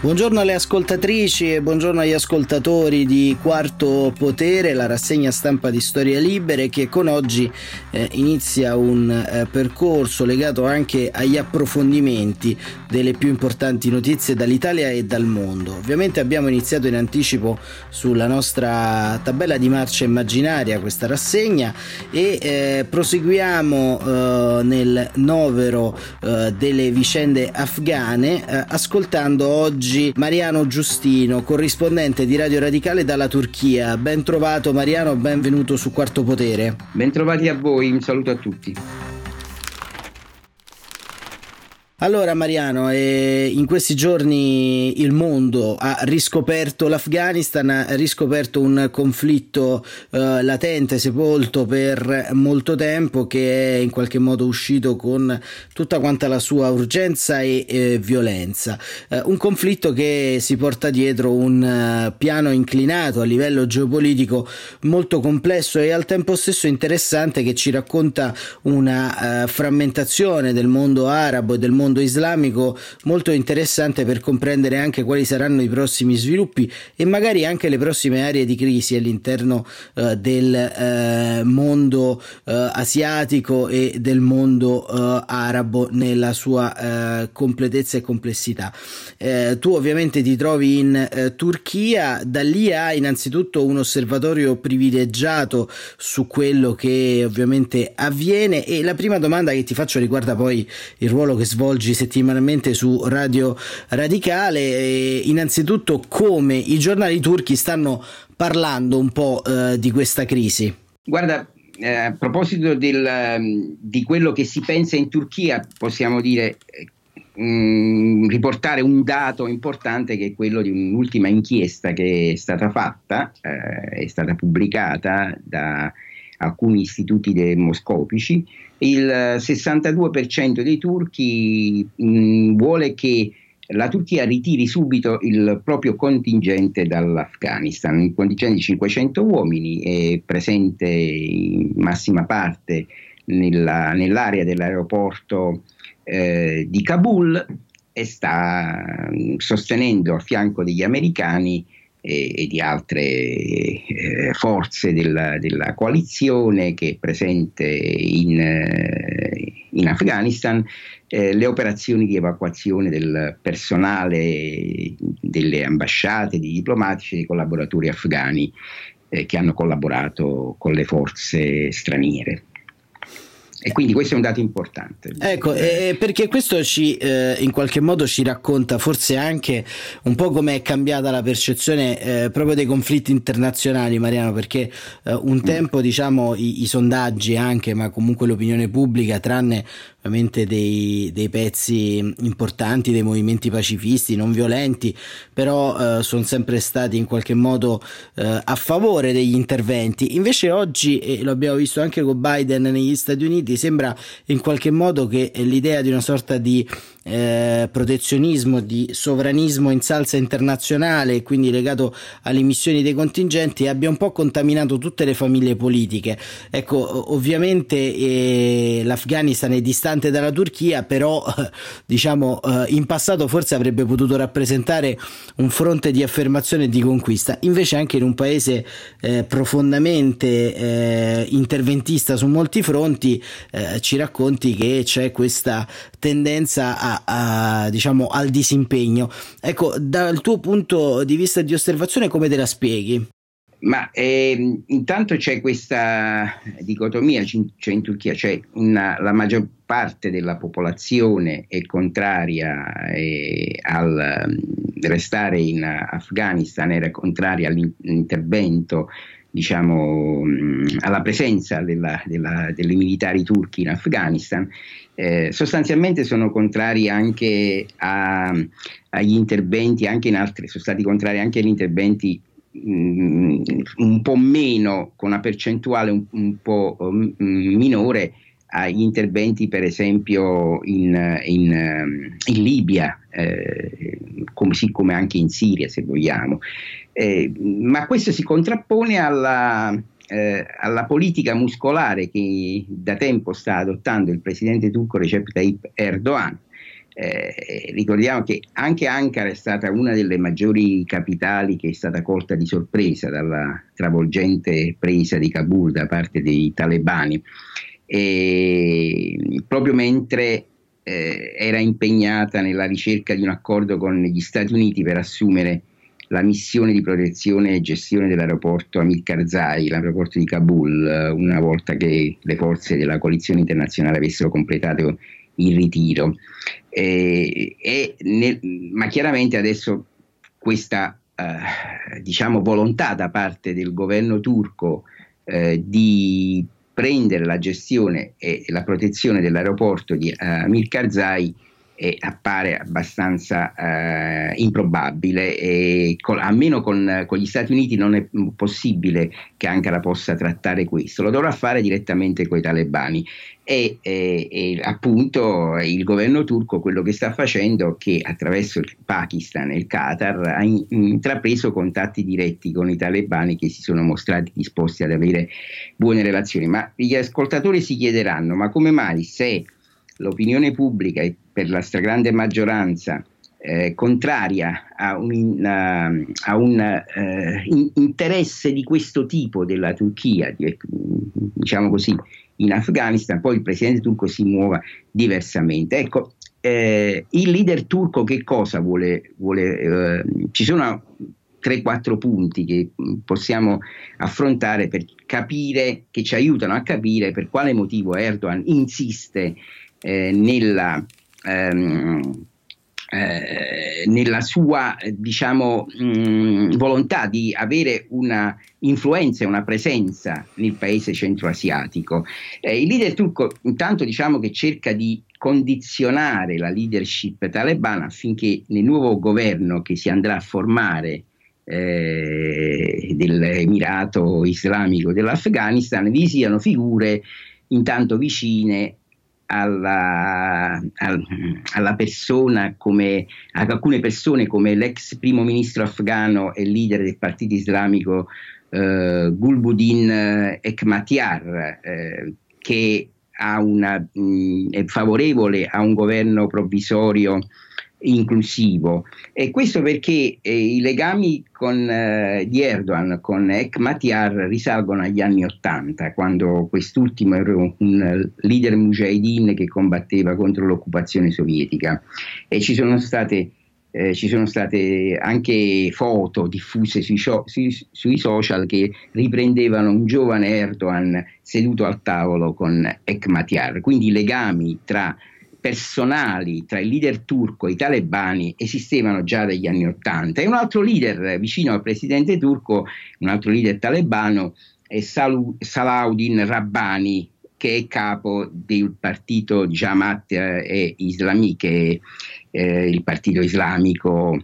Buongiorno alle ascoltatrici e buongiorno agli ascoltatori di Quarto Potere, la rassegna stampa di Storie Libere che con oggi eh, inizia un eh, percorso legato anche agli approfondimenti delle più importanti notizie dall'Italia e dal mondo. Ovviamente abbiamo iniziato in anticipo sulla nostra tabella di marcia immaginaria questa rassegna e eh, proseguiamo eh, nel novero eh, delle vicende afghane eh, ascoltando oggi oggi Mariano Giustino, corrispondente di Radio Radicale dalla Turchia. Ben trovato Mariano, benvenuto su Quarto Potere. Bentrovati a voi, un saluto a tutti. Allora Mariano, eh, in questi giorni il mondo ha riscoperto l'Afghanistan, ha riscoperto un conflitto eh, latente, sepolto per molto tempo, che è in qualche modo uscito con tutta quanta la sua urgenza e eh, violenza. Eh, un conflitto che si porta dietro un uh, piano inclinato a livello geopolitico molto complesso e al tempo stesso interessante che ci racconta una uh, frammentazione del mondo arabo e del mondo mondo islamico molto interessante per comprendere anche quali saranno i prossimi sviluppi e magari anche le prossime aree di crisi all'interno eh, del eh, mondo eh, asiatico e del mondo eh, arabo nella sua eh, completezza e complessità. Eh, tu ovviamente ti trovi in Turchia, da lì hai innanzitutto un osservatorio privilegiato su quello che ovviamente avviene e la prima domanda che ti faccio riguarda poi il ruolo che svolge oggi settimanalmente su Radio Radicale. E innanzitutto come i giornali turchi stanno parlando un po' eh, di questa crisi. Guarda, eh, a proposito del, ehm, di quello che si pensa in Turchia, possiamo dire mh, mm, riportare un dato importante che è quello di un'ultima inchiesta che è stata fatta, eh, è stata pubblicata da alcuni istituti demoscopici, il 62% dei turchi mh, vuole che la Turchia ritiri subito il proprio contingente dall'Afghanistan, un contingente di 500 uomini è presente in massima parte nella, nell'area dell'aeroporto eh, di Kabul e sta sostenendo a fianco degli americani e, e di altre eh, forze della, della, coalizione che è presente in, eh, in Afghanistan eh, le operazioni di evacuazione del personale delle ambasciate, dei diplomatici e dei collaboratori afghani eh, che hanno collaborato con le forze straniere. E quindi questo è un dato importante. Ecco, eh, perché questo ci eh, in qualche modo ci racconta forse anche un po' come è cambiata la percezione eh, proprio dei conflitti internazionali, Mariano, perché eh, un mm. tempo diciamo i, i, sondaggi anche, ma comunque l'opinione pubblica, tranne ovviamente dei, dei pezzi importanti dei movimenti pacifisti, non violenti, però eh, sono sempre stati in qualche modo eh, a favore degli interventi. Invece oggi, e lo abbiamo visto anche con Biden negli Stati Uniti, sembra in qualche modo che l'idea di una sorta di eh, protezionismo, di sovranismo in salsa internazionale, quindi legato alle missioni dei contingenti, abbia un po' contaminato tutte le famiglie politiche. Ecco, ovviamente eh, l'Afghanistan è distante dalla Turchia, però diciamo eh, in passato forse avrebbe potuto rappresentare un fronte di affermazione e di conquista. Invece anche in un paese eh, profondamente eh, interventista su molti fronti ci racconti che c'è questa tendenza a a, diciamo, al disimpegno. Ecco, dal tuo punto di vista di osservazione, come te la spieghi? Ma eh, intanto c'è questa dicotomia c'è in Turchia, cioè una, la maggior parte della popolazione è contraria eh, al restare in Afghanistan, era contraria all'intervento, diciamo, mm, alla presenza della, della, delle militari turchi in Afghanistan eh, sostanzialmente sono contrari anche a, agli interventi, anche in altri, sono stati contrari anche agli interventi mh, mm, un po' meno, con una percentuale un, un po' mh, mm, minore agli interventi per esempio in, in, in Libia, eh, così come anche in Siria se vogliamo. Eh, ma questo si contrappone alla, eh, alla politica muscolare che da tempo sta adottando il presidente turco Recep Tayyip Erdogan, Eh, ricordiamo che anche Ankara è stata una delle maggiori capitali che è stata colta di sorpresa dalla travolgente presa di Kabul da parte dei talebani, e proprio mentre eh, era impegnata nella ricerca di un accordo con gli Stati Uniti per assumere la missione di protezione e gestione dell'aeroporto Amir Karzai, l'aeroporto di Kabul, eh, una volta che le forze della coalizione internazionale avessero completato il ritiro. Eh, nel, ma chiaramente adesso questa eh, diciamo, volontà da parte del governo turco eh, di prendere la gestione e la protezione dell'aeroporto di uh, Amir Karzai eh, appare abbastanza eh, improbabile e con, almeno con, con, gli Stati Uniti non è possibile che Ankara possa trattare questo, lo dovrà fare direttamente con i talebani. E, e, e, appunto il governo turco quello che sta facendo è che attraverso il Pakistan e il Qatar ha in, intrapreso contatti diretti con i talebani che si sono mostrati disposti ad avere buone relazioni, ma gli ascoltatori si chiederanno ma come mai se l'opinione pubblica per la stragrande maggioranza eh, contraria a un, uh, a un uh, in, interesse di questo tipo della Turchia, di, diciamo così, in Afghanistan, poi il presidente turco si muova diversamente. Ecco, eh, il leader turco che cosa vuole? vuole eh, ci sono 3-4 punti che possiamo affrontare per capire, che ci aiutano a capire per quale motivo Erdogan insiste eh, nella, ehm, eh, nella, sua diciamo, mh, volontà di avere una influenza e una presenza nel paese centroasiatico. Eh, il leader turco intanto diciamo che cerca di condizionare la leadership talebana affinché nel nuovo governo che si andrà a formare eh, dell'Emirato Islamico dell'Afghanistan vi siano figure intanto vicine alla, alla, persona come ad alcune persone come l'ex primo ministro afghano e leader del partito islamico eh, Gulbuddin Ekmatyar eh, che una, mh, è favorevole a un governo provvisorio inclusivo. E questo perché eh, i legami con, eh, di Erdogan con Ekmatyar risalgono agli anni Ottanta quando quest'ultimo era un leader mujahideen che combatteva contro l'occupazione sovietica. E ci sono state eh, ci sono state anche foto diffuse sui, sui, sui, social che riprendevano un giovane Erdogan seduto al tavolo con Ekmatyar, quindi i legami tra personali tra il leader turco e i talebani esistevano già dagli anni Ottanta. E un altro leader vicino al presidente turco, un altro leader talebano è Salu, Salahuddin Rabbani che è capo del partito Jamaat e Islami che è eh, il partito islamico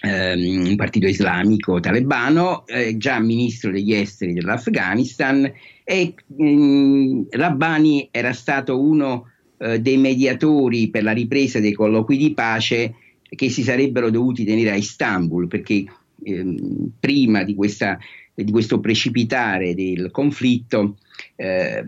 ehm, un partito islamico talebano, eh, già ministro degli esteri dell'Afghanistan. E mh, mm, Rabbani era stato uno eh, dei mediatori per la ripresa dei colloqui di pace che si sarebbero dovuti tenere a Istanbul, perché ehm, prima di, questa, di, questo precipitare del conflitto eh,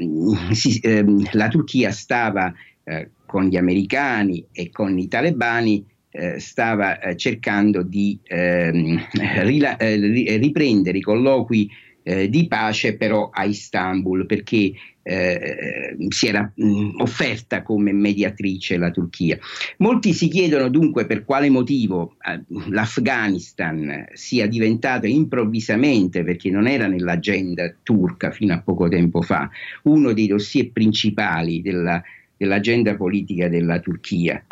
si, eh, la Turchia stava eh, con gli americani e con i talebani eh, stava eh, cercando di ehm, rila- riprendere i colloqui di pace però a Istanbul perché eh, si era mh, offerta come mediatrice la Turchia. Molti si chiedono dunque per quale motivo eh, l'Afghanistan sia diventato improvvisamente, perché non era nell'agenda turca fino a poco tempo fa, uno dei dossier principali della, dell'agenda politica della Turchia.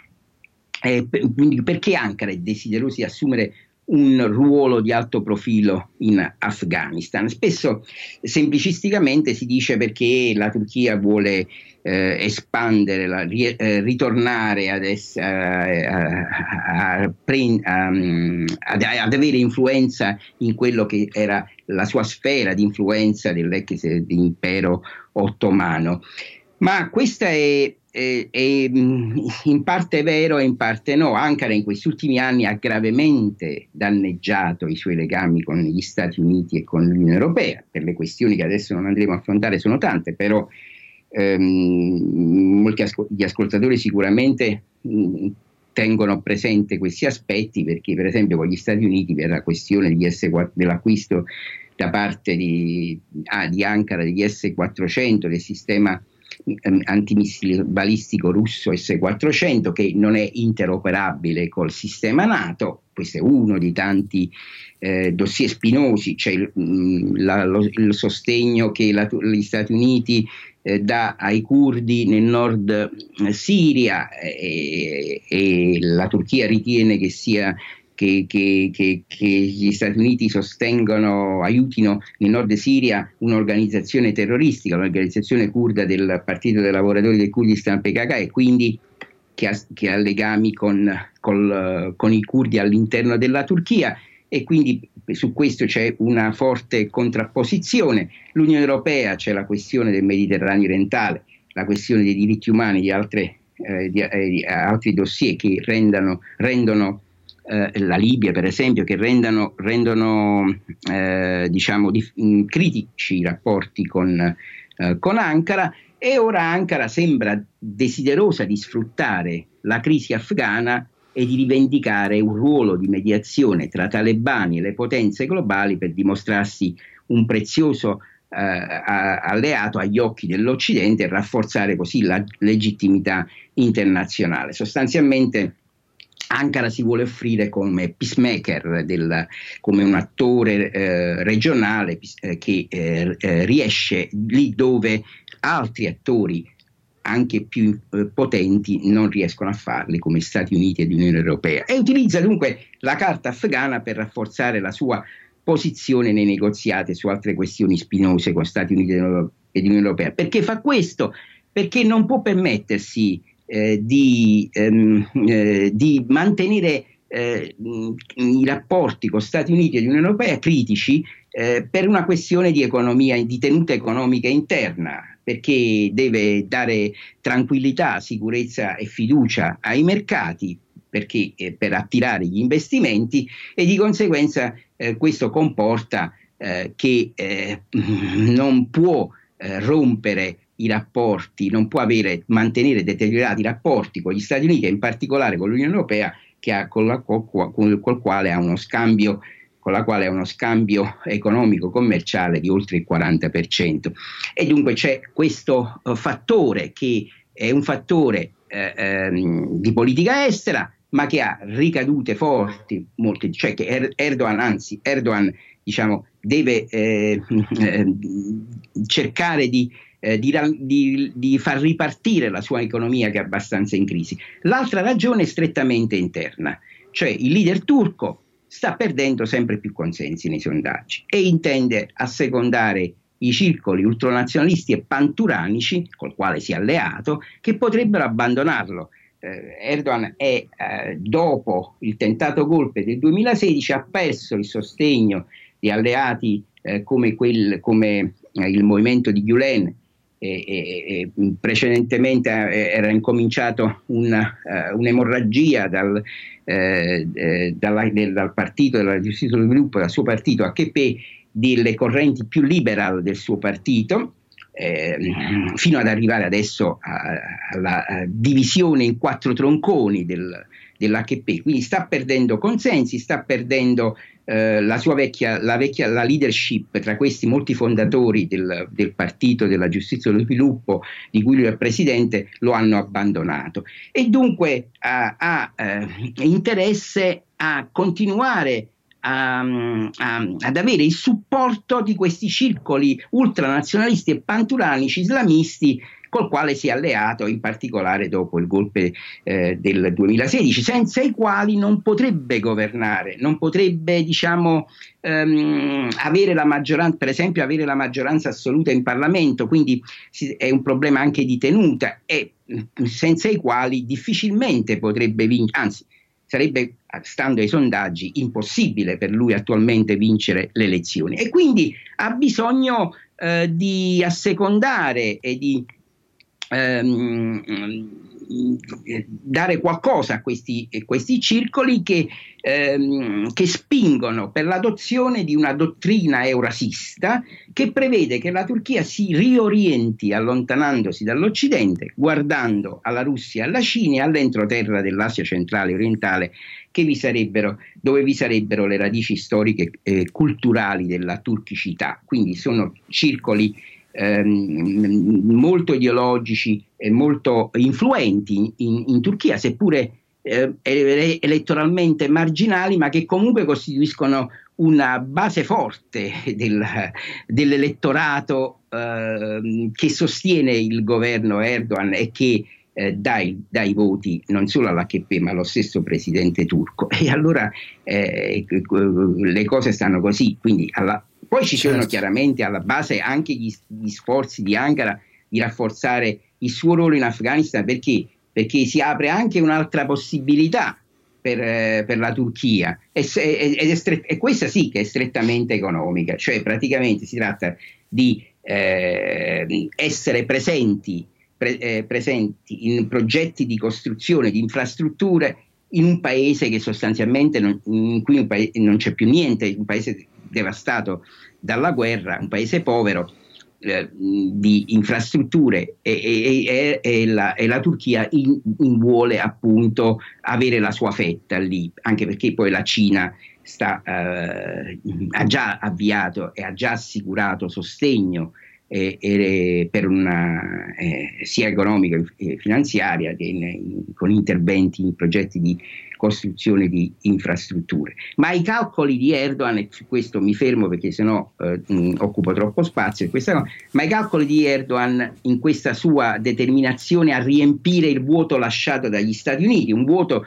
Eh, quindi perché Ankara è desiderosa di assumere un ruolo di alto profilo in Afghanistan. Spesso semplicisticamente si dice perché la Turchia vuole eh, espandere, la, ri, eh, ritornare ad, es, eh, a, a, a, ad, ad, avere influenza in quello che era la sua sfera di influenza dell'ex impero ottomano. Ma questa è è, mm, in parte vero e in parte no. Ankara in questi ultimi anni ha gravemente danneggiato i suoi legami con gli Stati Uniti e con l'Unione Europea, per le questioni che adesso non andremo a affrontare sono tante, però ehm, molti ascol- gli ascoltatori sicuramente mh, tengono presente questi aspetti perché per esempio con gli Stati Uniti per la questione di S4, dell'acquisto da parte di, ah, di Ankara degli S-400 del sistema antimissile balistico russo S-400 che non è interoperabile col sistema NATO, questo è uno dei tanti eh, dossier spinosi, c'è lo, il sostegno che la, gli Stati Uniti eh, dà ai curdi nel nord eh, Siria e, e, la Turchia ritiene che sia che, che, che, che, gli Stati Uniti sostengano, aiutino nel nord Siria un'organizzazione terroristica, l'organizzazione kurda del Partito dei Lavoratori del Kurdistan PKK e quindi che ha, ha legami con, col, con i kurdi all'interno della Turchia e quindi su questo c'è una forte contrapposizione. L'Unione Europea c'è la questione del Mediterraneo orientale, la questione dei diritti umani, di, altre, eh, di, eh, di altri dossier che rendano, rendono eh, la Libia per esempio, che rendano, rendono eh, diciamo, di, mh, mm, critici i rapporti con, eh, con Ankara e ora Ankara sembra desiderosa di sfruttare la crisi afghana e di rivendicare un ruolo di mediazione tra talebani e le potenze globali per dimostrarsi un prezioso eh, alleato agli occhi dell'Occidente e rafforzare così la legittimità internazionale. Sostanzialmente Ankara si vuole offrire come peacemaker, del, come un attore eh, regionale eh, che eh, eh, riesce lì dove altri attori anche più eh, potenti non riescono a farli come Stati Uniti ed Unione Europea e utilizza dunque la carta afghana per rafforzare la sua posizione nei negoziati su altre questioni spinose con Stati Uniti ed Unione Europea. Perché fa questo? Perché non può permettersi di, ehm, eh, di, mantenere eh, i rapporti con Stati Uniti e Unione Europea critici eh, per una questione di economia, di tenuta economica interna, perché deve dare tranquillità, sicurezza e fiducia ai mercati perché, eh, per attirare gli investimenti e di conseguenza eh, questo comporta che non può rompere i rapporti, non può avere, mantenere deteriorati rapporti con gli Stati Uniti e in particolare con l'Unione Europea ha, con, la, con, con, scambio con la quale ha uno scambio economico commerciale di oltre il 40%. E dunque c'è questo uh, fattore che è un fattore eh, ehm, di politica estera, ma che ha ricadute forti, molte, cioè che er-, Erdogan, anzi Erdogan diciamo, deve eh, eh, cercare di eh, di, di, di, far ripartire la sua economia che è abbastanza in crisi. L'altra ragione è strettamente interna, cioè il leader turco sta perdendo sempre più consensi nei sondaggi e intende assecondare i circoli ultranazionalisti e panturanici, col quale si è alleato, che potrebbero abbandonarlo. Eh, Erdogan è, eh, dopo il tentato golpe del 2016, ha perso il sostegno di alleati eh, come, quel, come eh, il movimento di Gulen e, e, e precedentemente eh, era incominciato una, uh, un'emorragia dal, eh, eh, dalla, del, dal, partito della giustizia dello sviluppo, dal suo partito AKP, delle correnti più liberal del suo partito, eh, fino ad arrivare adesso alla divisione in quattro tronconi del, dell'HP, quindi sta perdendo consensi, sta perdendo eh, la sua vecchia, la vecchia la leadership tra questi molti fondatori del, del Partito della Giustizia e dello Sviluppo, di cui lui è presidente, lo hanno abbandonato. E dunque ha, ha eh, interesse a continuare a, a, ad avere il supporto di questi circoli ultranazionalisti e panturanici islamisti col quale si è alleato in particolare dopo il golpe eh, del 2016, senza i quali non potrebbe governare, non potrebbe diciamo ehm, avere la maggioranza, per esempio avere la maggioranza assoluta in Parlamento, quindi si, è un problema anche di tenuta e senza i quali difficilmente potrebbe vincere, anzi sarebbe, stando ai sondaggi, impossibile per lui attualmente vincere le elezioni. E quindi ha bisogno eh, di assecondare e di ehm, dare qualcosa a questi, questi circoli che, ehm, che, spingono per l'adozione di una dottrina eurasista che prevede che la Turchia si riorienti allontanandosi dall'Occidente, guardando alla Russia alla Cina e all'entroterra dell'Asia centrale e orientale vi dove vi sarebbero le radici storiche e culturali della turchicità. Quindi sono circoli ehm, molto ideologici e molto influenti in, in Turchia, seppure eh, elettoralmente marginali, ma che comunque costituiscono una base forte del, dell'elettorato eh, che sostiene il governo Erdogan e che eh, dai, dai, voti non solo all'HP ma allo stesso presidente turco. E allora eh, le cose stanno così, quindi alla, poi ci certo. sono chiaramente alla base anche gli, gli, sforzi di Ankara di rafforzare il suo ruolo in Afghanistan perché, perché si apre anche un'altra possibilità per, eh, per, la Turchia e, e, e, e, questa sì che è strettamente economica, cioè praticamente si tratta di eh, essere presenti, pre- eh, presenti, in progetti di costruzione di infrastrutture in un paese che sostanzialmente non, in cui non c'è più niente, un paese devastato dalla guerra, un paese povero eh, di infrastrutture e, e, e, la, e la, Turchia in, in vuole appunto avere la sua fetta lì, anche perché poi la Cina sta, eh, ha già avviato e ha già assicurato sostegno eh, eh, per una, eh, sia economica che finanziaria che in, in, con interventi in progetti di costruzione di infrastrutture. Ma i calcoli di Erdogan, e su questo mi fermo perché sennò eh, mh, occupo troppo spazio, questa, ma i calcoli di Erdogan in questa sua determinazione a riempire il vuoto lasciato dagli Stati Uniti, un vuoto,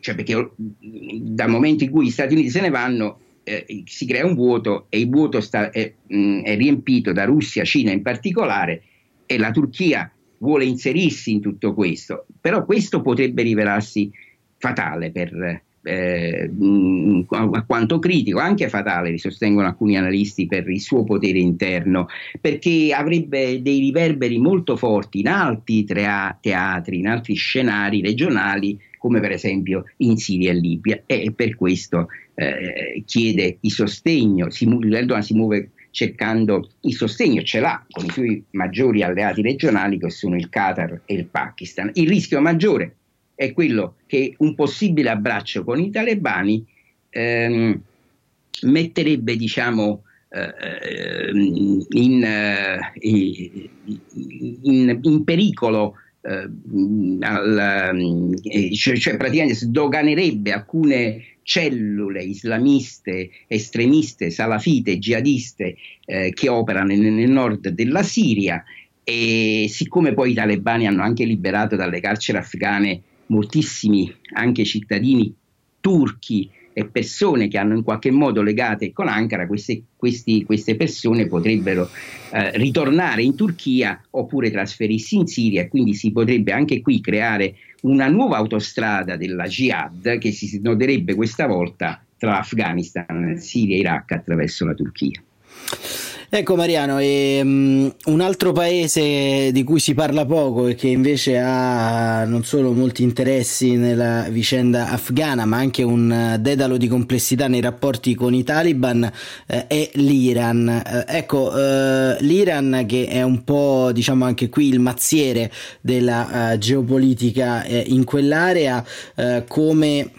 cioè perché dal momento in cui gli Stati Uniti se ne vanno, eh, si crea un vuoto e il vuoto sta, è, mh, è riempito da Russia, Cina in particolare e la Turchia vuole inserirsi in tutto questo, però questo potrebbe rivelarsi fatale per, eh, a quanto critico, anche fatale, sostengono alcuni analisti, per il suo potere interno, perché avrebbe dei riverberi molto forti in altri teatri, in altri scenari regionali, come per esempio in Siria e Libia, e per questo eh, chiede il sostegno, si, Erdogan si muove cercando il sostegno, ce l'ha con i suoi maggiori alleati regionali che sono il Qatar e il Pakistan. Il rischio maggiore è quello che un possibile abbraccio con i talebani ehm, metterebbe diciamo, eh, in, eh, in, in, pericolo al, eh, cioè, cioè praticamente sdoganerebbe alcune cellule islamiste, estremiste, salafite, jihadiste eh, che operano nel, nel, nord della Siria e siccome poi i talebani hanno anche liberato dalle carceri afghane moltissimi anche cittadini turchi e persone che hanno in qualche modo legate con Ankara, queste, questi, queste persone potrebbero eh, ritornare in Turchia oppure trasferirsi in Siria quindi si potrebbe anche qui creare una nuova autostrada della jihad che si snoderebbe questa volta tra Afghanistan, Siria e Iraq attraverso la Turchia. Ecco Mariano, e, um, un altro paese di cui si parla poco e che invece ha non solo molti interessi nella vicenda afghana, ma anche un dedalo di complessità nei rapporti con i taliban eh, è l'Iran. Eh, ecco, eh, l'Iran che è un po' diciamo anche qui il mazziere della uh, geopolitica eh, in quell'area, eh, come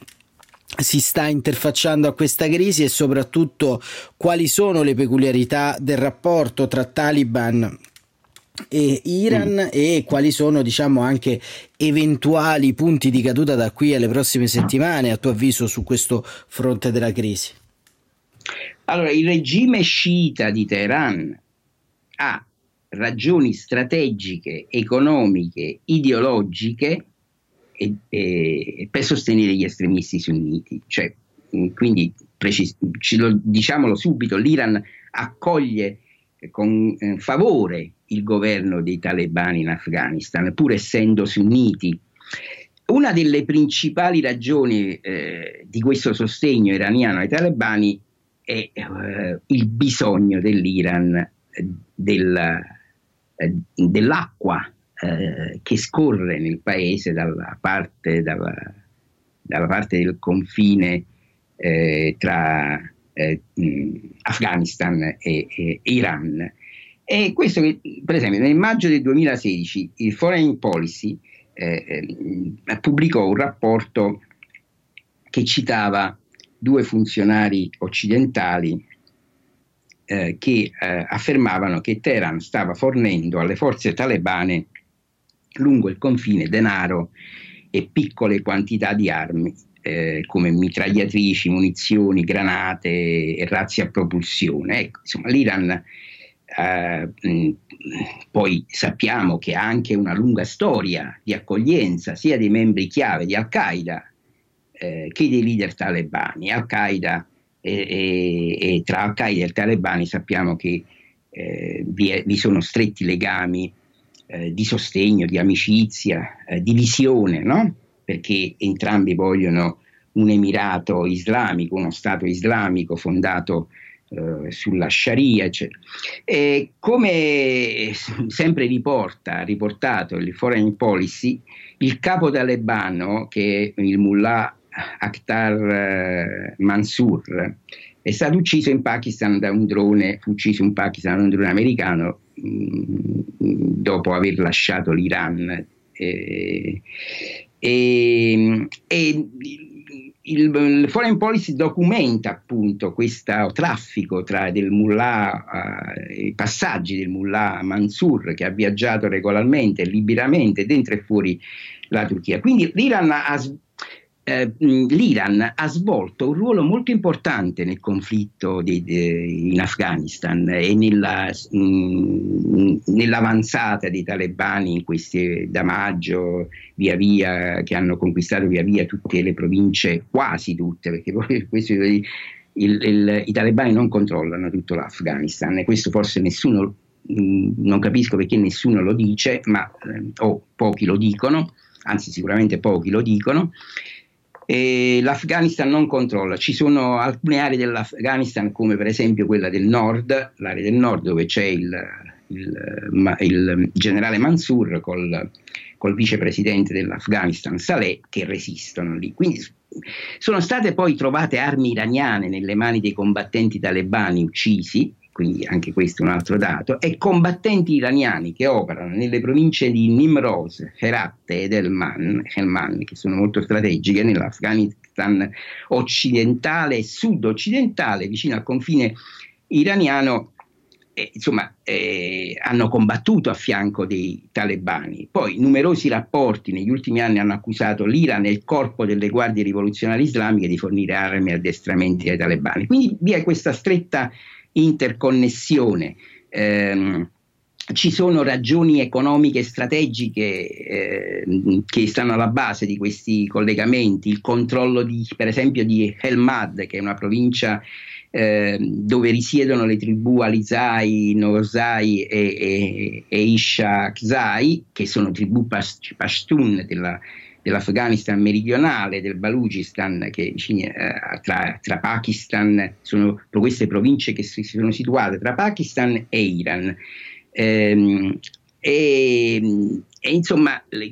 si sta interfacciando a questa crisi e soprattutto quali sono le peculiarità del rapporto tra Taliban e Iran mm. e quali sono diciamo anche eventuali punti di caduta da qui alle prossime settimane a tuo avviso su questo fronte della crisi? Allora, il regime sciita di Teheran ha ragioni strategice, economiche, ideologiche e, e, per sostenere gli estremisti sunniti. Cioè, mm, quindi, precis- lo, diciamolo subito, l'Iran accoglie con eh, favore il governo dei talebani in Afghanistan, pur essendo sunniti. Una delle principali ragioni eh, di questo sostegno iraniano ai talebani è eh, il bisogno dell'Iran eh, del, eh, dell'acqua eh, che scorre nel paese dalla parte, dalla, dalla parte del confine eh, tra eh, Afghanistan e, e, Iran. E questo, per esempio, nel maggio del 2016 il Foreign Policy eh, eh, pubblicò un rapporto che citava due funzionari occidentali eh, che eh, affermavano che Teheran stava fornendo alle forze talebane lungo il confine denaro e piccole quantità di armi eh, come mitragliatrici, munizioni, granate e razzi a propulsione. Ecco, insomma, l'Iran eh, poi sappiamo che ha anche una lunga storia di accoglienza sia dei membri chiave di Al-Qaeda eh, che dei leader talebani. Al-Qaeda e, e, e tra Al-Qaeda e talebani sappiamo che eh, vi, è, vi, sono stretti legami eh, di sostegno, di amicizia, eh, di visione, no? perché entrambi vogliono un emirato islamico, uno Stato islamico fondato eh, sulla Sharia. Eccetera. E come sempre riporta, riportato il Foreign Policy, il capo talebano, che è il mullah Akhtar eh, Mansour, è stato ucciso in Pakistan da un drone, ucciso in Pakistan da un drone americano dopo aver lasciato l'Iran. Eh, e, e il, il, Foreign Policy documenta appunto questo traffico tra del mullah, uh, i passaggi del mullah Mansur che ha viaggiato regolarmente, liberamente dentro e fuori la Turchia. Quindi l'Iran ha, eh, l'Iran ha svolto un ruolo molto importante nel conflitto di, di, in Afghanistan e nella, mh, nell'avanzata dei talebani in questi, da maggio via via, che hanno conquistato via via tutte le province, quasi tutte, perché poi questo, il, il, i talebani non controllano tutto l'Afghanistan e questo forse nessuno, mh, non capisco perché nessuno lo dice, ma eh, o pochi lo dicono, anzi sicuramente pochi lo dicono e l'Afghanistan non controlla. Ci sono alcune aree dell'Afghanistan, come per esempio quella del nord, l'area del nord dove c'è il, il, il generale Mansour col, col vicepresidente dell'Afghanistan Saleh, che resistono lì. Quindi sono state poi trovate armi iraniane nelle mani dei combattenti talebani uccisi quindi anche questo è un altro dato, e combattenti iraniani che operano nelle province di Nimroz, Herat ed Helman, Helman che sono molto strategiche nell'Afghanistan occidentale e sud-occidentale, vicino al confine iraniano, eh, insomma, eh, hanno combattuto a fianco dei talebani. Poi numerosi rapporti negli ultimi anni hanno accusato l'Iran e il corpo delle guardie rivoluzionarie islamiche di fornire armi e addestramenti ai talebani. Quindi vi è questa stretta interconnessione. Eh, ci sono ragioni economiche e strategiche eh, che stanno alla base di questi collegamenti, il controllo di, per esempio di Helmad, che è una provincia eh, dove risiedono le tribù Alizai, Nosai e, e, e Isha Kzai, che sono tribù Pashtun della, dell'Afghanistan meridionale, del Baluchistan, che eh, tra, tra, Pakistan, sono queste province che si sono situate tra Pakistan e Iran. Ehm, e, e, insomma, le,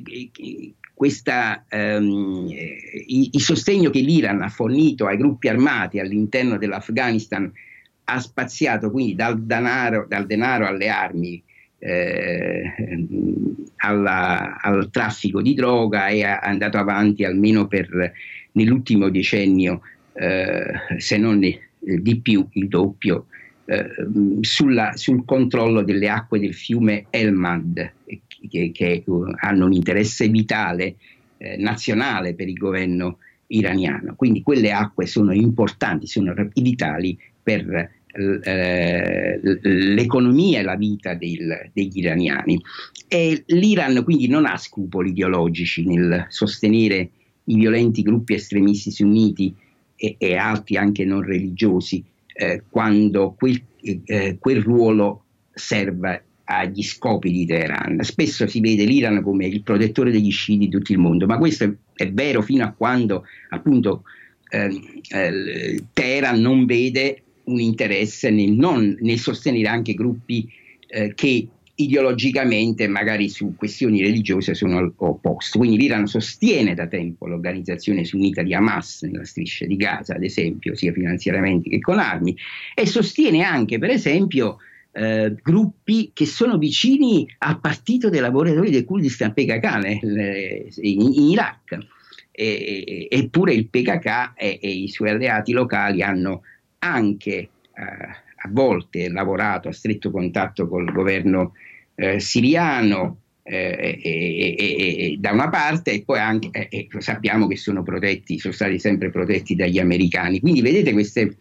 questa, um, il, sostegno che l'Iran ha fornito ai gruppi armati all'interno dell'Afghanistan ha spaziato quindi dal denaro, dal denaro alle armi eh, alla, al traffico di droga e è andato avanti almeno per nell'ultimo decennio, eh, se non di, di più, il doppio, eh, sulla, sul controllo delle acque del fiume Elmand, che, che hanno un interesse vitale eh, nazionale per il governo iraniano. Quindi quelle acque sono importanti, sono vitali per eh, l'economia e la vita del, degli iraniani. E l'Iran quindi non ha scrupoli ideologici nel sostenere i violenti gruppi estremisti sunniti e, e altri anche non religiosi eh, quando quel, eh, quel ruolo serve agli scopi di Teheran. Spesso si vede l'Iran come il protettore degli sciiti di tutto il mondo, ma questo è, è vero fino a quando appunto eh, eh, Teheran non vede un interesse nel, non, nel sostenere anche gruppi eh, che ideologicamente magari su questioni religiose sono opposti. Quindi l'Iran sostiene da tempo l'organizzazione sunnita di Hamas nella striscia di Gaza, ad esempio, sia finanziariamente che con armi, e sostiene anche, per esempio, eh, gruppi che sono vicini al partito dei lavoratori del Kurdistan PKK in, in Iraq. E, eppure il PKK e, e, i suoi alleati locali hanno anche eh, a volte lavorato a stretto contatto col governo eh, siriano eh, e, da una parte e poi anche sappiamo che sono protetti, sono stati sempre protetti dagli americani. Quindi vedete queste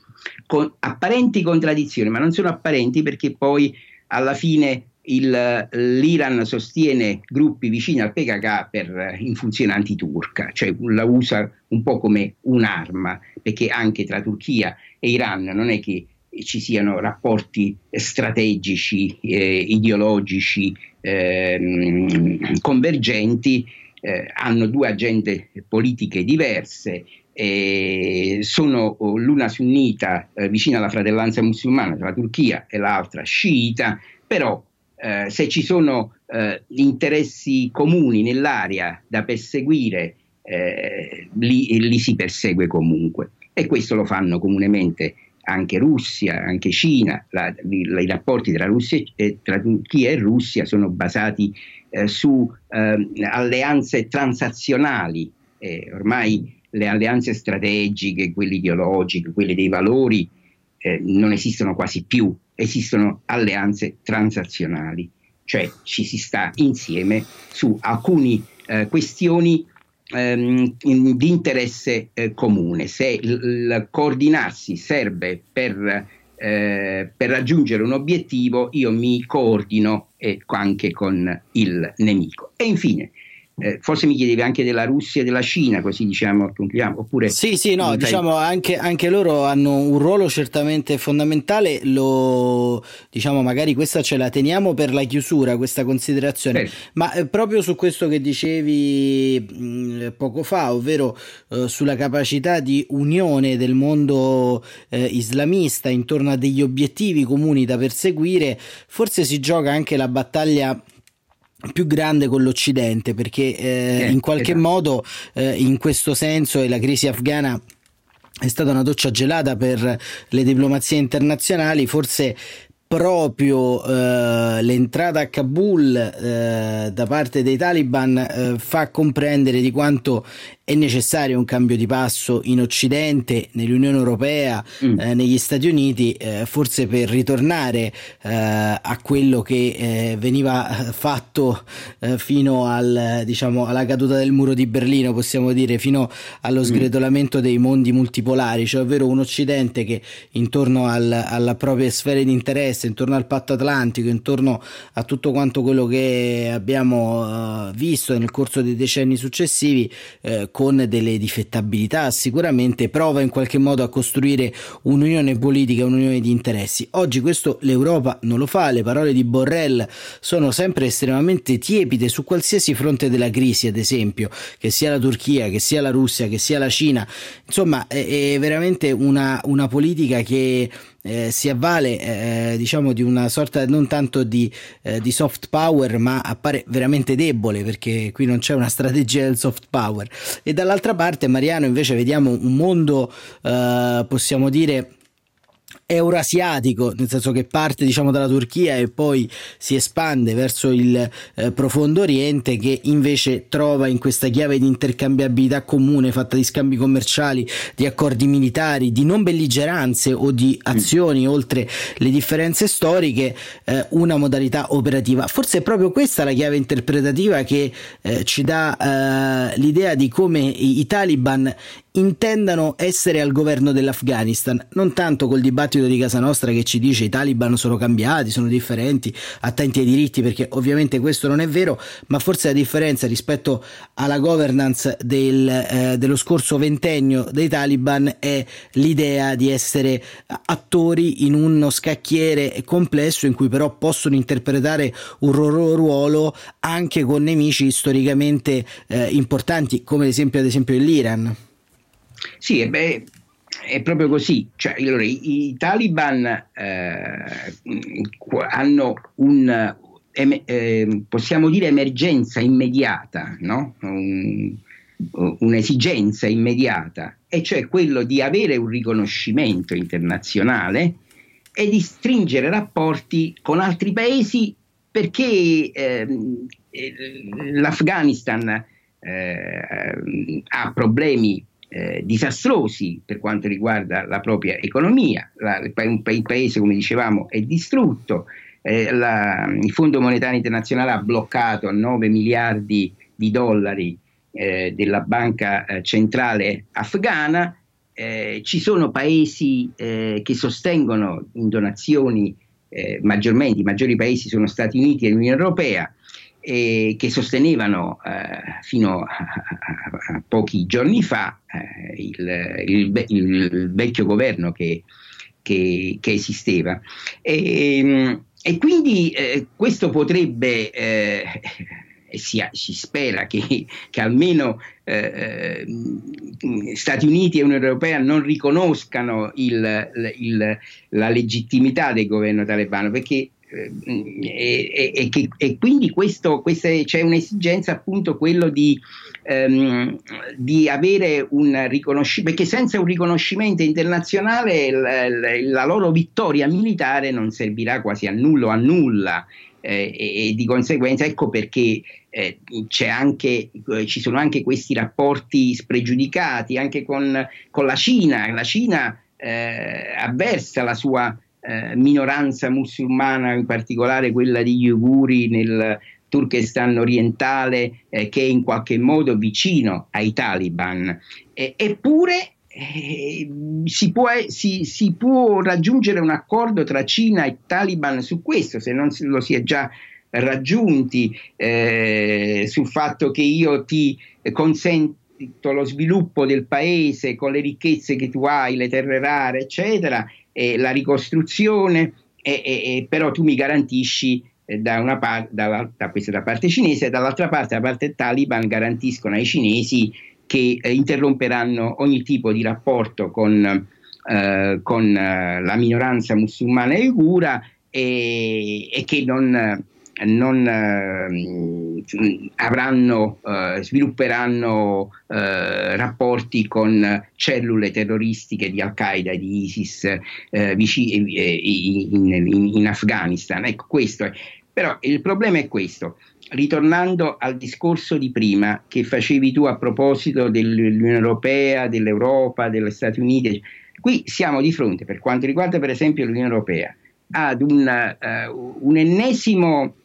con apparenti contraddizioni, ma non sono apparenti perché poi alla fine il, l'Iran sostiene gruppi vicini al PKK per, in funzione antiturca, cioè la usa un po' come un'arma, perché anche tra Turchia e Iran non è che ci siano rapporti strategici, eh, ideologici eh, convergenti, eh, hanno due agende politiche diverse eh, sono oh, l'una sunnita eh, vicina alla fratellanza musulmana tra la Turchia e l'altra sciita, però eh, se ci sono eh, interessi comuni nell'area da perseguire, eh, li, li, si persegue comunque. E questo lo fanno comunemente anche Russia, anche Cina. La, i, I rapporti tra, Russia, eh, tra, Turchia e Russia sono basati su ehm, alleanze transazionali. ormai le alleanze strategiche, quelle ideologiche, quelle dei valori, eh, non esistono quasi più, esistono alleanze transazionali, cioè ci si sta insieme su alcune eh, questioni ehm, di interesse eh, comune. Se il, coordinarsi serve per, eh, per, raggiungere un obiettivo, io mi coordino eh, anche con il nemico. E infine, eh, forse mi chiedevi anche della Russia e della Cina, così diciamo, concludiamo. Oppure sì, sì, no, diciamo anche, anche, loro hanno un ruolo certamente fondamentale. Lo diciamo, magari questa ce la teniamo per la chiusura, questa considerazione. Eh. Ma eh, proprio su questo che dicevi mh, mm, poco fa, ovvero eh, sulla capacità di unione del mondo eh, islamista intorno a degli obiettivi comuni da perseguire, forse si gioca anche la battaglia più grande con l'Occidente perché eh, eh, in qualche esatto. modo eh, in questo senso e la crisi afghana è stata una doccia gelata per le diplomazie internazionali, forse proprio eh, l'entrata a Kabul eh, da parte dei Taliban eh, fa comprendere di quanto è necessario un cambio di passo in Occidente, nell'Unione Europea, mm. eh, negli Stati Uniti, eh, forse per ritornare eh, a quello che eh, veniva fatto eh, fino al, diciamo, alla caduta del muro di Berlino, possiamo dire, fino allo sgretolamento mm. dei mondi multipolari, cioè ovvero un Occidente che intorno al, alla propria sfera di interesse, intorno al patto atlantico, intorno a tutto quanto quello che abbiamo visto nel corso dei decenni successivi, con delle difettabilità, sicuramente prova in qualche modo a costruire un'unione politica, un'unione di interessi. Oggi questo l'Europa non lo fa, le parole di Borrell sono sempre estremamente tiepide su qualsiasi fronte della crisi, ad esempio, che sia la Turchia, che sia la Russia, che sia la Cina. Insomma, è, è veramente una, una politica che eh, si avvale eh, diciamo di una sorta non tanto di, eh, di, soft power ma appare veramente debole perché qui non c'è una strategia del soft power. E dall'altra parte Mariano invece vediamo un mondo eh, possiamo dire eurasiatico, nel senso che parte diciamo dalla Turchia e poi si espande verso il eh, profondo oriente che invece trova in questa chiave di intercambiabilità comune fatta di scambi commerciali, di accordi militari, di non belligeranze o di azioni mm. oltre le differenze storiche, eh, una modalità operativa. Forse è proprio questa la chiave interpretativa che eh, ci dà eh, l'idea di come i, i Taliban intendano essere al governo dell'Afghanistan, non tanto col dibattito di casa nostra che ci dice i taliban sono cambiati, sono differenti, attenti ai diritti, perché ovviamente questo non è vero, ma forse la differenza rispetto alla governance del, eh, dello scorso ventennio dei taliban è l'idea di essere attori in uno scacchiere complesso in cui però possono interpretare un loro ruolo anche con nemici storicamente eh, importanti, come ad esempio, ad esempio l'Iran. Sì, beh, è proprio così. Cioè, allora, i, i, Taliban eh, hanno un, eh, possiamo dire emergenza immediata, no? Un, un'esigenza immediata, e cioè quello di avere un riconoscimento internazionale e di stringere rapporti con altri paesi perché ehm, l'Afghanistan eh, ha problemi eh, disastrosi per quanto riguarda la propria economia, la, il, il, paese come dicevamo è distrutto, eh, la, il Fondo Monetario Internazionale ha bloccato 9 miliardi di dollari eh, della banca eh, centrale afghana, eh, ci sono paesi eh, che sostengono in donazioni maggiormente, i maggiori paesi sono Stati Uniti e l'Unione Europea, eh, che sostenevano eh, fino a, a, pochi giorni fa eh, il, il, il, vecchio governo che, che, che esisteva. E, ehm, e quindi eh, questo potrebbe eh, e si, si spera che, che almeno eh, Stati Uniti e Unione Europea non riconoscano il, il, la legittimità del governo talebano, perché e, e, e, quindi questo, queste, c'è un'esigenza appunto quello di, ehm, di avere un riconoscimento perché senza un riconoscimento internazionale la, la, loro vittoria militare non servirà quasi a nulla a nulla. Eh, e, di conseguenza ecco perché eh, anche, eh, ci sono anche questi rapporti spregiudicati anche con, con la Cina. La Cina eh, avversa la sua eh, minoranza musulmana, in particolare quella degli Uiguri nel Turkestan orientale, eh, che è in qualche modo vicino ai taliban. E, eppure eh, si, può, si, si, può, raggiungere un accordo tra Cina e Taliban su questo, se non lo si è già raggiunti, eh, sul fatto che io ti consento lo sviluppo del paese con le ricchezze che tu hai, le terre rare, eccetera, eh, la ricostruzione, eh, però tu mi garantisci eh, da una parte, da, questa da parte cinese, e dall'altra parte, da parte Taliban, garantiscono ai cinesi che eh, interromperanno ogni tipo di rapporto con, eh, con la minoranza musulmana uigura e, e che non non eh, avranno, eh, svilupperanno eh, rapporti con cellule terroristiche di Al-Qaeda e di ISIS eh, vicino, eh, in, in, in, Afghanistan. Ecco, questo è. Però il problema è questo. Ritornando al discorso di prima che facevi tu a proposito dell'Unione Europea, dell'Europa, degli Stati Uniti, qui siamo di fronte, per quanto riguarda per esempio l'Unione Europea, ad un, uh, un ennesimo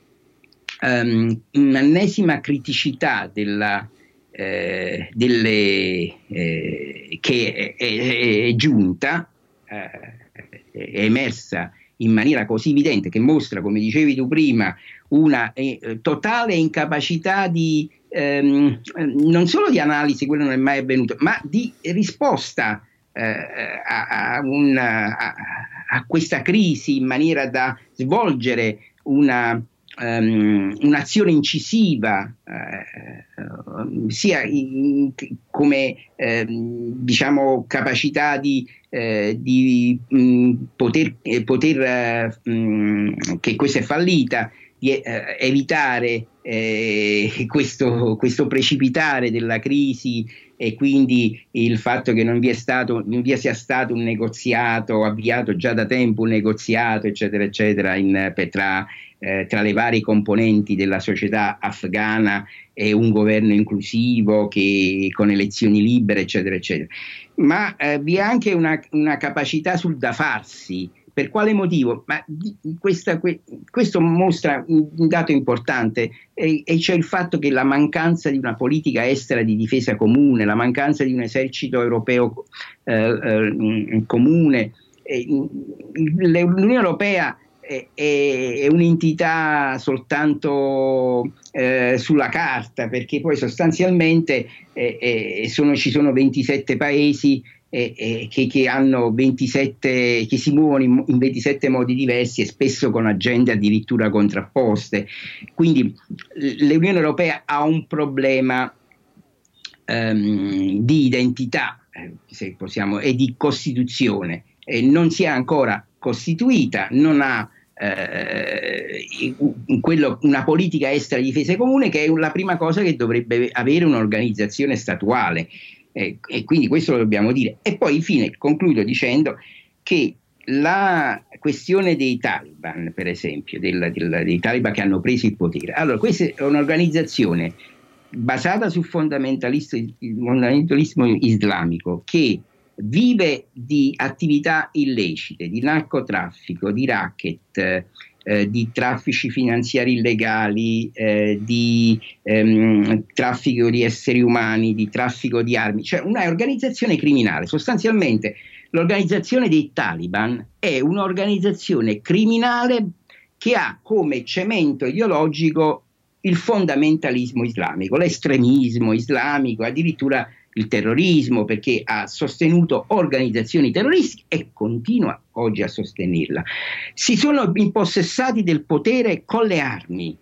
um, un'ennesima criticità della, eh, delle, eh, che è, è, è giunta, eh, è emersa in maniera così evidente, che mostra, come dicevi tu prima, una eh, totale incapacità di ehm, non solo di analisi, quello non è mai avvenuto, ma di risposta eh, a, a, una, a, a, questa crisi in maniera da svolgere una, um, un'azione incisiva uh, sia in, come uh, diciamo capacità di, uh, di mh, poter, eh, poter mh, che questa è fallita di evitare questo, questo precipitare della crisi e quindi il fatto che non vi, stato, non vi, sia stato un negoziato, avviato già da tempo un negoziato, eccetera, eccetera, in, tra eh, tra le varie componenti della società afghana e un governo inclusivo che, con elezioni libere, eccetera, eccetera. Ma eh, vi è anche una, una, capacità sul da farsi. Per quale motivo? Ma questa, que, questo mostra un, dato importante, e, e cioè il fatto che la mancanza di una politica estera di difesa comune, la mancanza di un esercito europeo eh, eh, comune, eh, l'Unione Europea è, è un'entità soltanto eh, sulla carta, perché poi sostanzialmente eh, eh, sono, ci sono 27 paesi che, che, hanno 27, che si muovono in, in, 27 modi diversi e spesso con agende addirittura contrapposte. Quindi l'Unione Europea ha un problema ehm, di identità, eh, se possiamo, e di costituzione. non si è ancora costituita, non ha eh, una politica estera di difesa comune che è la prima cosa che dovrebbe avere un'organizzazione statuale eh, e quindi questo lo dobbiamo dire. E poi infine concludo dicendo che la questione dei Taliban, per esempio, del, del, dei Taliban che hanno preso il potere, allora questa è un'organizzazione basata sul fondamentalismo islamico che vive di attività illecite, di narcotraffico, di racket, eh, di traffici finanziari illegali, eh, di ehm, traffico di esseri umani, di traffico di armi, cioè una organizzazione criminale. Sostanzialmente l'organizzazione dei Taliban è un'organizzazione criminale che ha come cemento ideologico il fondamentalismo islamico, l'estremismo islamico, addirittura il terrorismo perché ha sostenuto organizzazioni terroristiche e continua oggi a sostenerla. Si sono impossessati del potere con le armi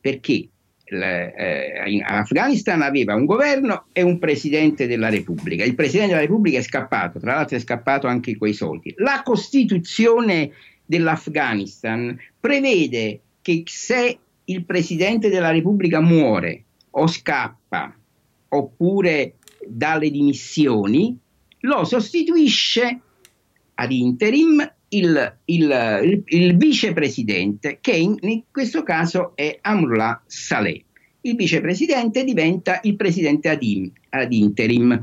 perché eh, in Afghanistan aveva un governo e un presidente della Repubblica. Il presidente della Repubblica è scappato, tra l'altro è scappato anche quei soldi. La Costituzione dell'Afghanistan prevede che se il presidente della Repubblica muore o scappa oppure dalle dimissioni, lo sostituisce ad interim il, il, il, il vicepresidente, che in, in, questo caso è Amrullah Saleh. Il vicepresidente diventa il presidente ad, in, ad interim.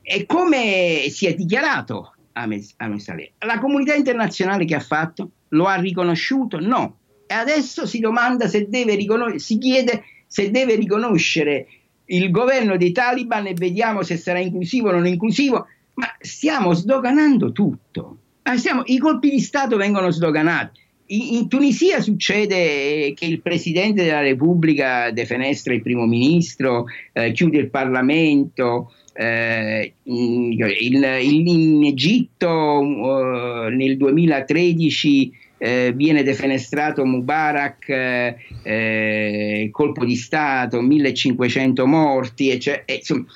E come si è dichiarato Ahmed Saleh? La comunità internazionale che ha fatto? Lo ha riconosciuto? No. E adesso si domanda se deve riconoscere, si chiede se deve riconoscere il governo dei Taliban e vediamo se sarà inclusivo o non inclusivo, ma stiamo sdoganando tutto. Ah, stiamo, I colpi di Stato vengono sdoganati. In, in, Tunisia succede che il Presidente della Repubblica defenestra il primo ministro, eh, chiude il Parlamento, eh, in, in, in, Egitto uh, nel 2013 eh, viene defenestrato Mubarak, eh, eh, colpo di Stato, 1500 morti, ecce, insomma,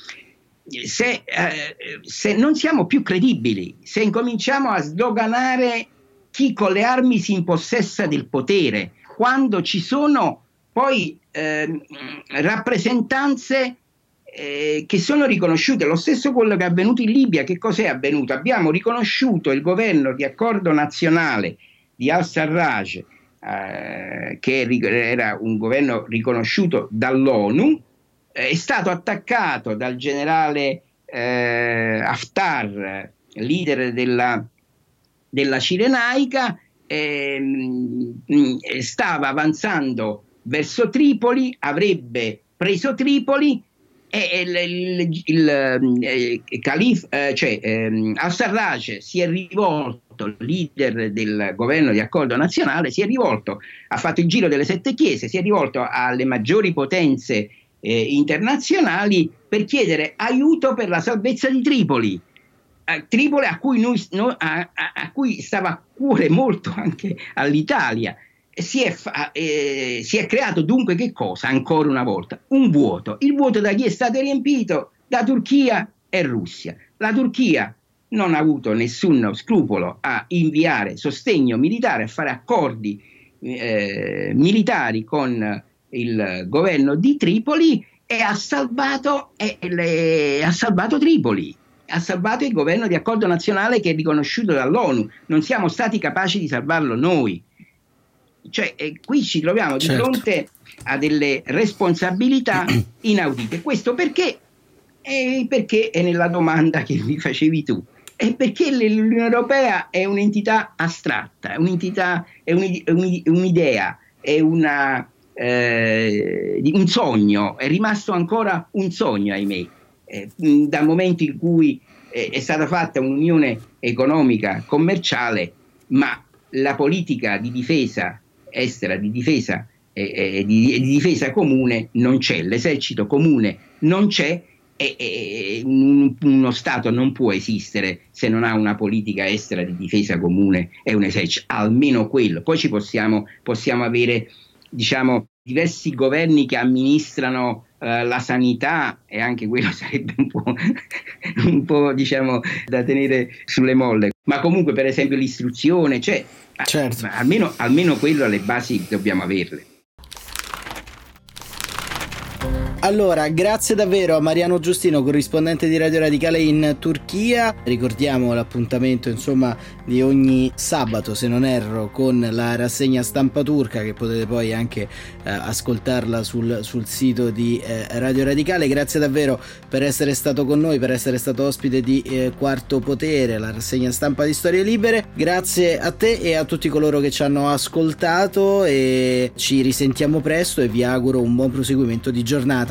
se, eh, se, non siamo più credibili, se incominciamo a sdoganare chi con le armi si impossessa del potere, quando ci sono poi ehm, rappresentanze eh, che sono riconosciute. Lo stesso quello che è avvenuto in Libia, che cos'è avvenuto? Abbiamo riconosciuto il governo di accordo nazionale di al-Sarraj, eh, che era un governo riconosciuto dall'ONU, eh, è stato attaccato dal generale eh, Haftar, leader della, della Cirenaica, ehm, stava avanzando verso Tripoli, avrebbe preso Tripoli e il, il, il, il eh, Calif, eh, cioè, ehm, al-Sarraj si è rivolto il leader del governo di accordo nazionale, si è rivolto, ha fatto il giro delle sette chiese, si è rivolto alle maggiori potenze eh, internazionali per chiedere aiuto per la salvezza di Tripoli. Eh, Tripoli a cui, noi, no, a, a, a cui, stava a cuore molto anche all'Italia. Si è, eh, si è creato dunque che cosa? Ancora una volta, un vuoto. Il vuoto da chi è stato riempito? Da Turchia e Russia. La Turchia non ha avuto nessun scrupolo a inviare sostegno militare, a fare accordi eh, militari con il governo di Tripoli e ha salvato, e le, ha salvato Tripoli ha salvato il governo di accordo nazionale che è riconosciuto dall'ONU. Non siamo stati capaci di salvarlo noi. Cioè, eh, qui ci troviamo di certo. fronte a delle responsabilità inaudite. Questo perché? Eh, perché è nella domanda che mi facevi tu. È perché l'Unione Europea è un'entità astratta, è, un'entità, è un'idea, è una, eh, un sogno, è rimasto ancora un sogno, ahimè, eh, dal momento in cui eh, è stata fatta un'unione economica commerciale, ma la politica di difesa estera, di difesa, di, di difesa comune non c'è, l'esercito comune non c'è e, e un, uno Stato non può esistere se non ha una politica estera di difesa comune e un esercito, almeno quello. Poi ci possiamo, possiamo avere diciamo, diversi governi che amministrano eh, la sanità e anche quello sarebbe un po', un po' diciamo da tenere sulle molle, ma comunque per esempio l'istruzione, cioè certo. almeno, almeno quello alle basi dobbiamo averle. Allora, grazie davvero a Mariano Giustino, corrispondente di Radio Radicale in Turchia. Ricordiamo l'appuntamento, insomma, di ogni sabato, se non erro, con la rassegna stampa turca, che potete poi anche eh, ascoltarla sul, sul, sito di eh, Radio Radicale. Grazie davvero per essere stato con noi, per essere stato ospite di eh, Quarto Potere, la rassegna stampa di Storie Libere. Grazie a te e a tutti coloro che ci hanno ascoltato e ci risentiamo presto e vi auguro un buon proseguimento di giornata